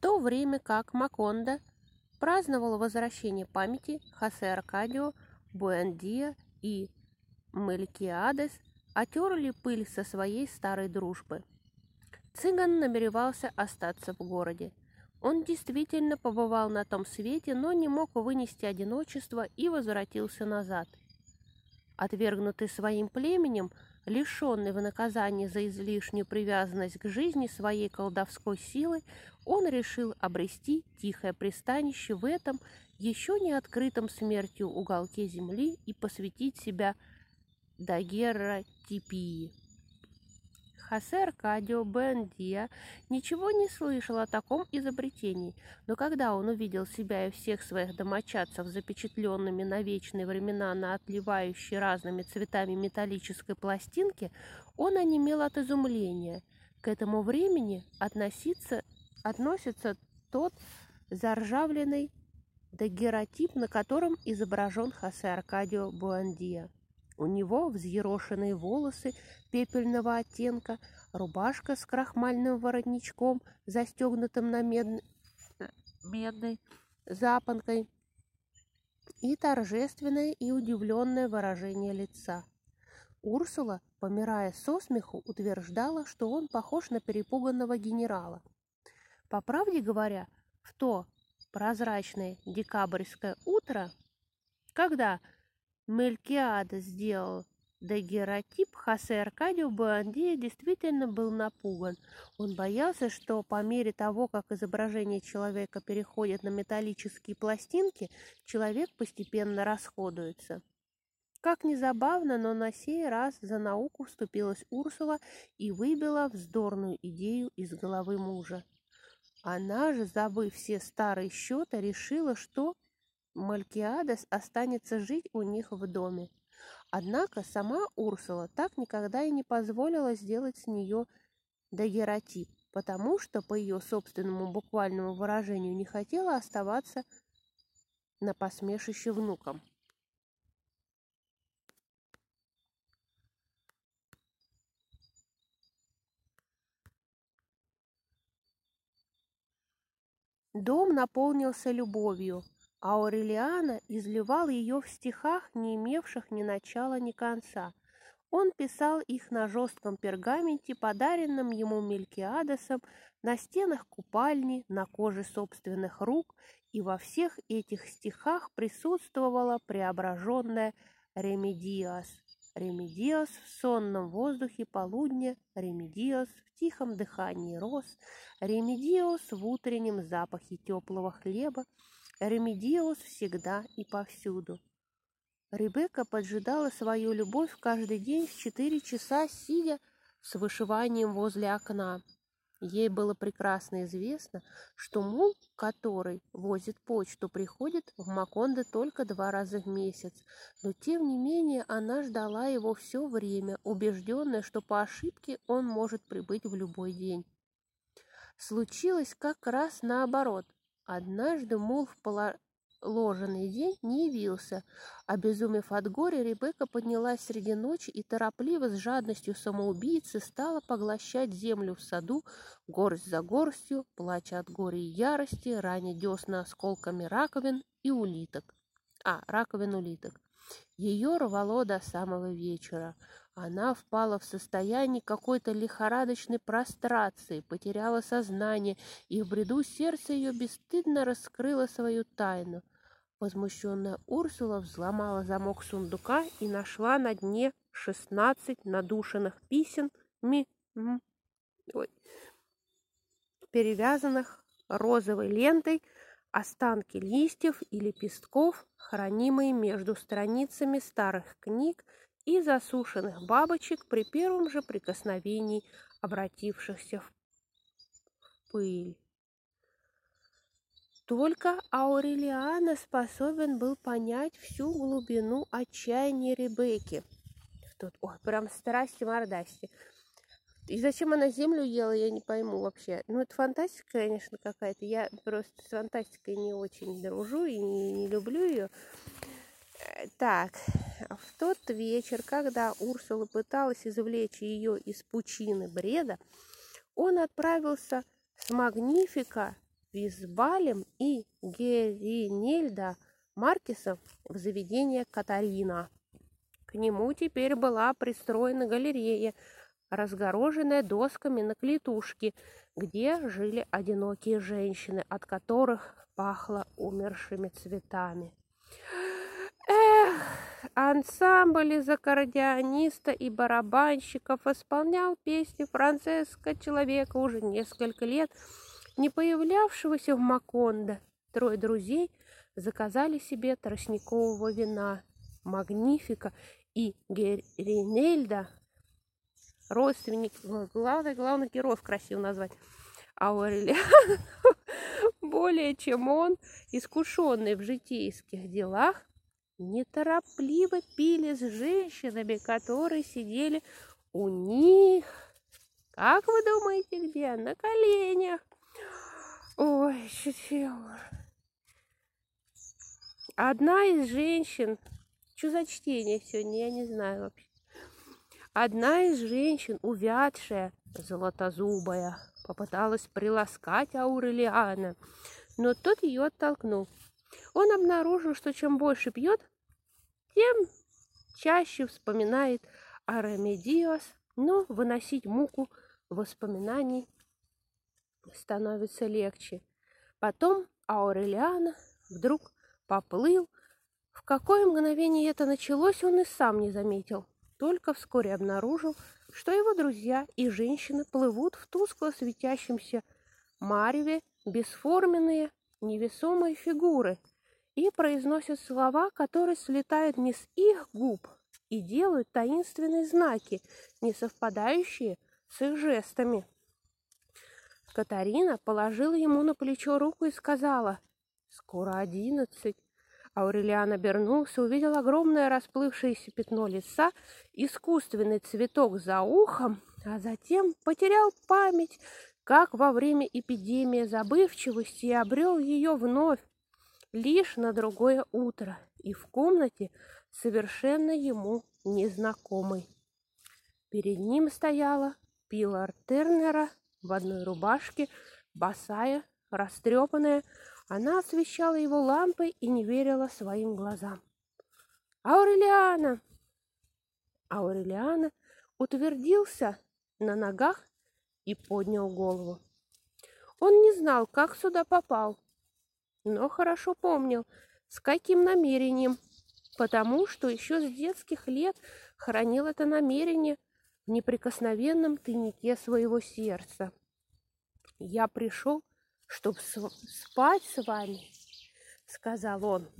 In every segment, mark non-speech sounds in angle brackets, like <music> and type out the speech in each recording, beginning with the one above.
то время как Макондо праздновал возвращение памяти Хосе Аркадио, Буэндия и Мелькиадес отерли пыль со своей старой дружбы. Цыган намеревался остаться в городе. Он действительно побывал на том свете, но не мог вынести одиночество и возвратился назад. Отвергнутый своим племенем, лишенный в наказании за излишнюю привязанность к жизни своей колдовской силы, он решил обрести тихое пристанище в этом еще не открытом смертью уголке земли и посвятить себя дагерротипии. Хосе Аркадио Буэндиа ничего не слышал о таком изобретении, но когда он увидел себя и всех своих домочадцев запечатленными на вечные времена на отливающей разными цветами металлической пластинке, он онемел от изумления. К этому времени относится, относится тот заржавленный дагеротип, на котором изображен Хосе Аркадио Буэндиа. У него взъерошенные волосы пепельного оттенка, рубашка с крахмальным воротничком, застегнутым на мед... медной запонкой, и торжественное и удивленное выражение лица. Урсула, помирая со смеху, утверждала, что он похож на перепуганного генерала. По правде говоря, в то прозрачное декабрьское утро, когда Мелькиада сделал дагеротип, Хосе Аркадио Буандия действительно был напуган. Он боялся, что по мере того, как изображение человека переходит на металлические пластинки, человек постепенно расходуется. Как ни забавно, но на сей раз за науку вступилась Урсула и выбила вздорную идею из головы мужа. Она же, забыв все старые счеты, решила, что Малькиадес останется жить у них в доме. Однако сама Урсула так никогда и не позволила сделать с нее дагеротип, потому что, по ее собственному буквальному выражению, не хотела оставаться на посмешище внукам. Дом наполнился любовью – а Аурелиана изливал ее в стихах, не имевших ни начала, ни конца. Он писал их на жестком пергаменте, подаренном ему Мелькиадесом, на стенах купальни, на коже собственных рук, и во всех этих стихах присутствовала преображенная Ремедиос. Ремедиос в сонном воздухе полудня, Ремедиос в тихом дыхании роз, Ремедиос в утреннем запахе теплого хлеба, Ремедиос всегда и повсюду. Ребекка поджидала свою любовь каждый день в четыре часа, сидя с вышиванием возле окна. Ей было прекрасно известно, что мул, который возит почту, приходит в Макондо только два раза в месяц, но тем не менее она ждала его все время, убежденная, что по ошибке он может прибыть в любой день. Случилось как раз наоборот – Однажды Мул в положенный день не явился. Обезумев от горя, Ребекка поднялась среди ночи и торопливо с жадностью самоубийцы стала поглощать землю в саду, горсть за горстью, плача от горя и ярости, раня десна осколками раковин и улиток. А, раковин улиток. Ее рвало до самого вечера. Она впала в состояние какой-то лихорадочной прострации, потеряла сознание, и в бреду сердце ее бесстыдно раскрыло свою тайну. Возмущенная Урсула взломала замок сундука и нашла на дне шестнадцать надушенных писем, ми, ой, перевязанных розовой лентой, останки листьев и лепестков, хранимые между страницами старых книг и засушенных бабочек при первом же прикосновении обратившихся в пыль. Только Аурелиана способен был понять всю глубину отчаяния Ребекки. Тут, ой, прям страсти мордасти. И зачем она землю ела, я не пойму вообще. Ну, это фантастика, конечно, какая-то. Я просто с фантастикой не очень дружу и не, не люблю ее. Э, так, в тот вечер, когда Урсула пыталась извлечь ее из пучины бреда, он отправился с Магнифика Визбалем и Геринельда Маркиса в заведение Катарина. К нему теперь была пристроена галерея, разгороженная досками на клетушке, где жили одинокие женщины, от которых пахло умершими цветами. Эх, ансамбль из аккордеониста и барабанщиков исполнял песни Франциско, человека уже несколько лет, не появлявшегося в Макондо. Трое друзей заказали себе тростникового вина, Магнифика и Геринельда, родственник, главное, главное, героев красиво назвать, Аурелиан, <laughs> более чем он, искушенный в житейских делах, неторопливо пили с женщинами, которые сидели у них. Как вы думаете, где? На коленях. Ой, чего? Одна из женщин, что за чтение сегодня, я не знаю вообще. Одна из женщин, увядшая, золотозубая, попыталась приласкать Аурелиана, но тот ее оттолкнул. Он обнаружил, что чем больше пьет, тем чаще вспоминает о но выносить муку воспоминаний становится легче. Потом Аурелиана вдруг поплыл. В какое мгновение это началось, он и сам не заметил. Только вскоре обнаружил, что его друзья и женщины плывут в тускло светящемся мареве бесформенные невесомые фигуры и произносят слова, которые слетают не с их губ и делают таинственные знаки, не совпадающие с их жестами. Катарина положила ему на плечо руку и сказала, «Скоро одиннадцать». Аурелиан обернулся, увидел огромное расплывшееся пятно лица, искусственный цветок за ухом, а затем потерял память, как во время эпидемии забывчивости и обрел ее вновь, лишь на другое утро и в комнате совершенно ему незнакомой. Перед ним стояла Пилар Тернера в одной рубашке, босая, растрепанная, она освещала его лампой и не верила своим глазам. «Аурелиана!» Аурелиана утвердился на ногах и поднял голову. Он не знал, как сюда попал, но хорошо помнил, с каким намерением, потому что еще с детских лет хранил это намерение в неприкосновенном тайнике своего сердца. «Я пришел чтоб спать с вами, сказал он.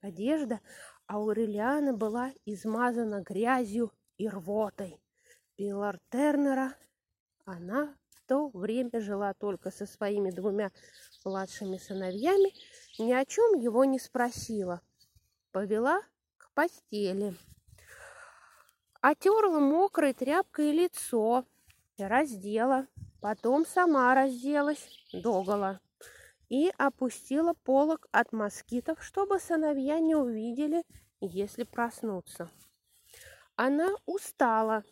Одежда Аурелиана была измазана грязью и рвотой. Пилар Тернера, она в то время жила только со своими двумя младшими сыновьями, ни о чем его не спросила. Повела к постели. Отерла мокрой тряпкой лицо раздела. Потом сама разделась догола и опустила полог от москитов, чтобы сыновья не увидели, если проснуться. Она устала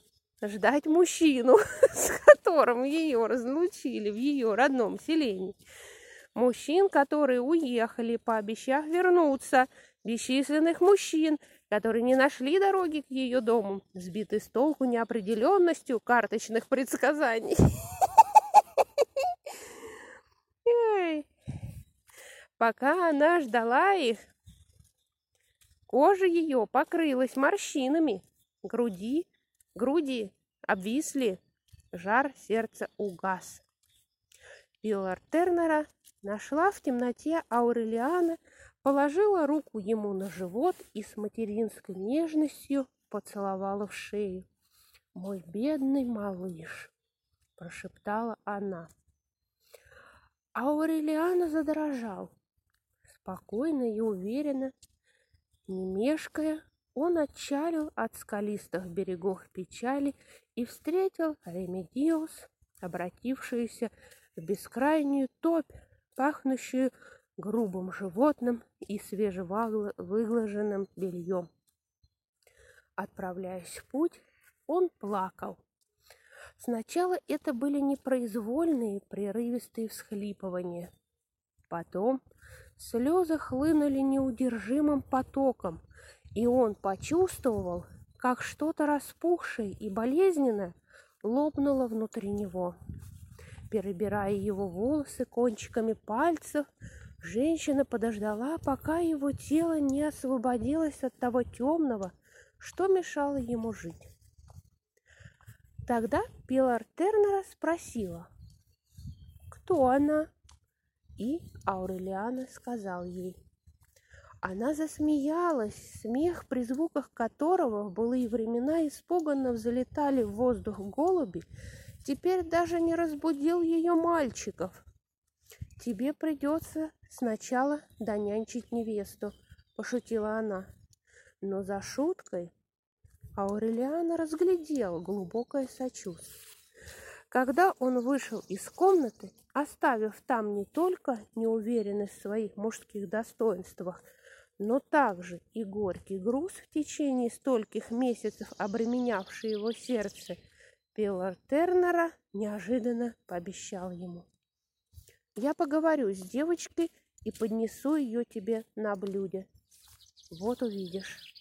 ждать мужчину, <laughs> с которым ее разлучили в ее родном селении. Мужчин, которые уехали, пообещав вернуться, бесчисленных мужчин, которые не нашли дороги к ее дому, сбиты с толку неопределенностью карточных предсказаний. Пока она ждала их, кожа ее покрылась морщинами, груди, груди обвисли, жар сердца угас. Пилар Тернера нашла в темноте Аурелиана, положила руку ему на живот и с материнской нежностью поцеловала в шею. «Мой бедный малыш!» – прошептала она. Аурелиано задрожал. Спокойно и уверенно, не мешкая, он отчалил от скалистых берегов печали и встретил Ремедиос, обратившуюся в бескрайнюю топь, пахнущую грубым животным и свежевыглаженным бельем. Отправляясь в путь, он плакал. Сначала это были непроизвольные прерывистые всхлипывания – Потом слезы хлынули неудержимым потоком, и он почувствовал, как что-то распухшее и болезненное лопнуло внутри него. Перебирая его волосы кончиками пальцев, женщина подождала, пока его тело не освободилось от того темного, что мешало ему жить. Тогда Пилар Тернера спросила, кто она? И Аурелиана сказал ей. Она засмеялась, смех, при звуках которого в былые времена испуганно взлетали в воздух голуби, теперь даже не разбудил ее мальчиков. «Тебе придется сначала донянчить невесту», – пошутила она. Но за шуткой Аурелиана разглядел глубокое сочувствие. Когда он вышел из комнаты, оставив там не только неуверенность в своих мужских достоинствах, но также и горький груз в течение стольких месяцев, обременявший его сердце, Пилар Тернера неожиданно пообещал ему. «Я поговорю с девочкой и поднесу ее тебе на блюде. Вот увидишь».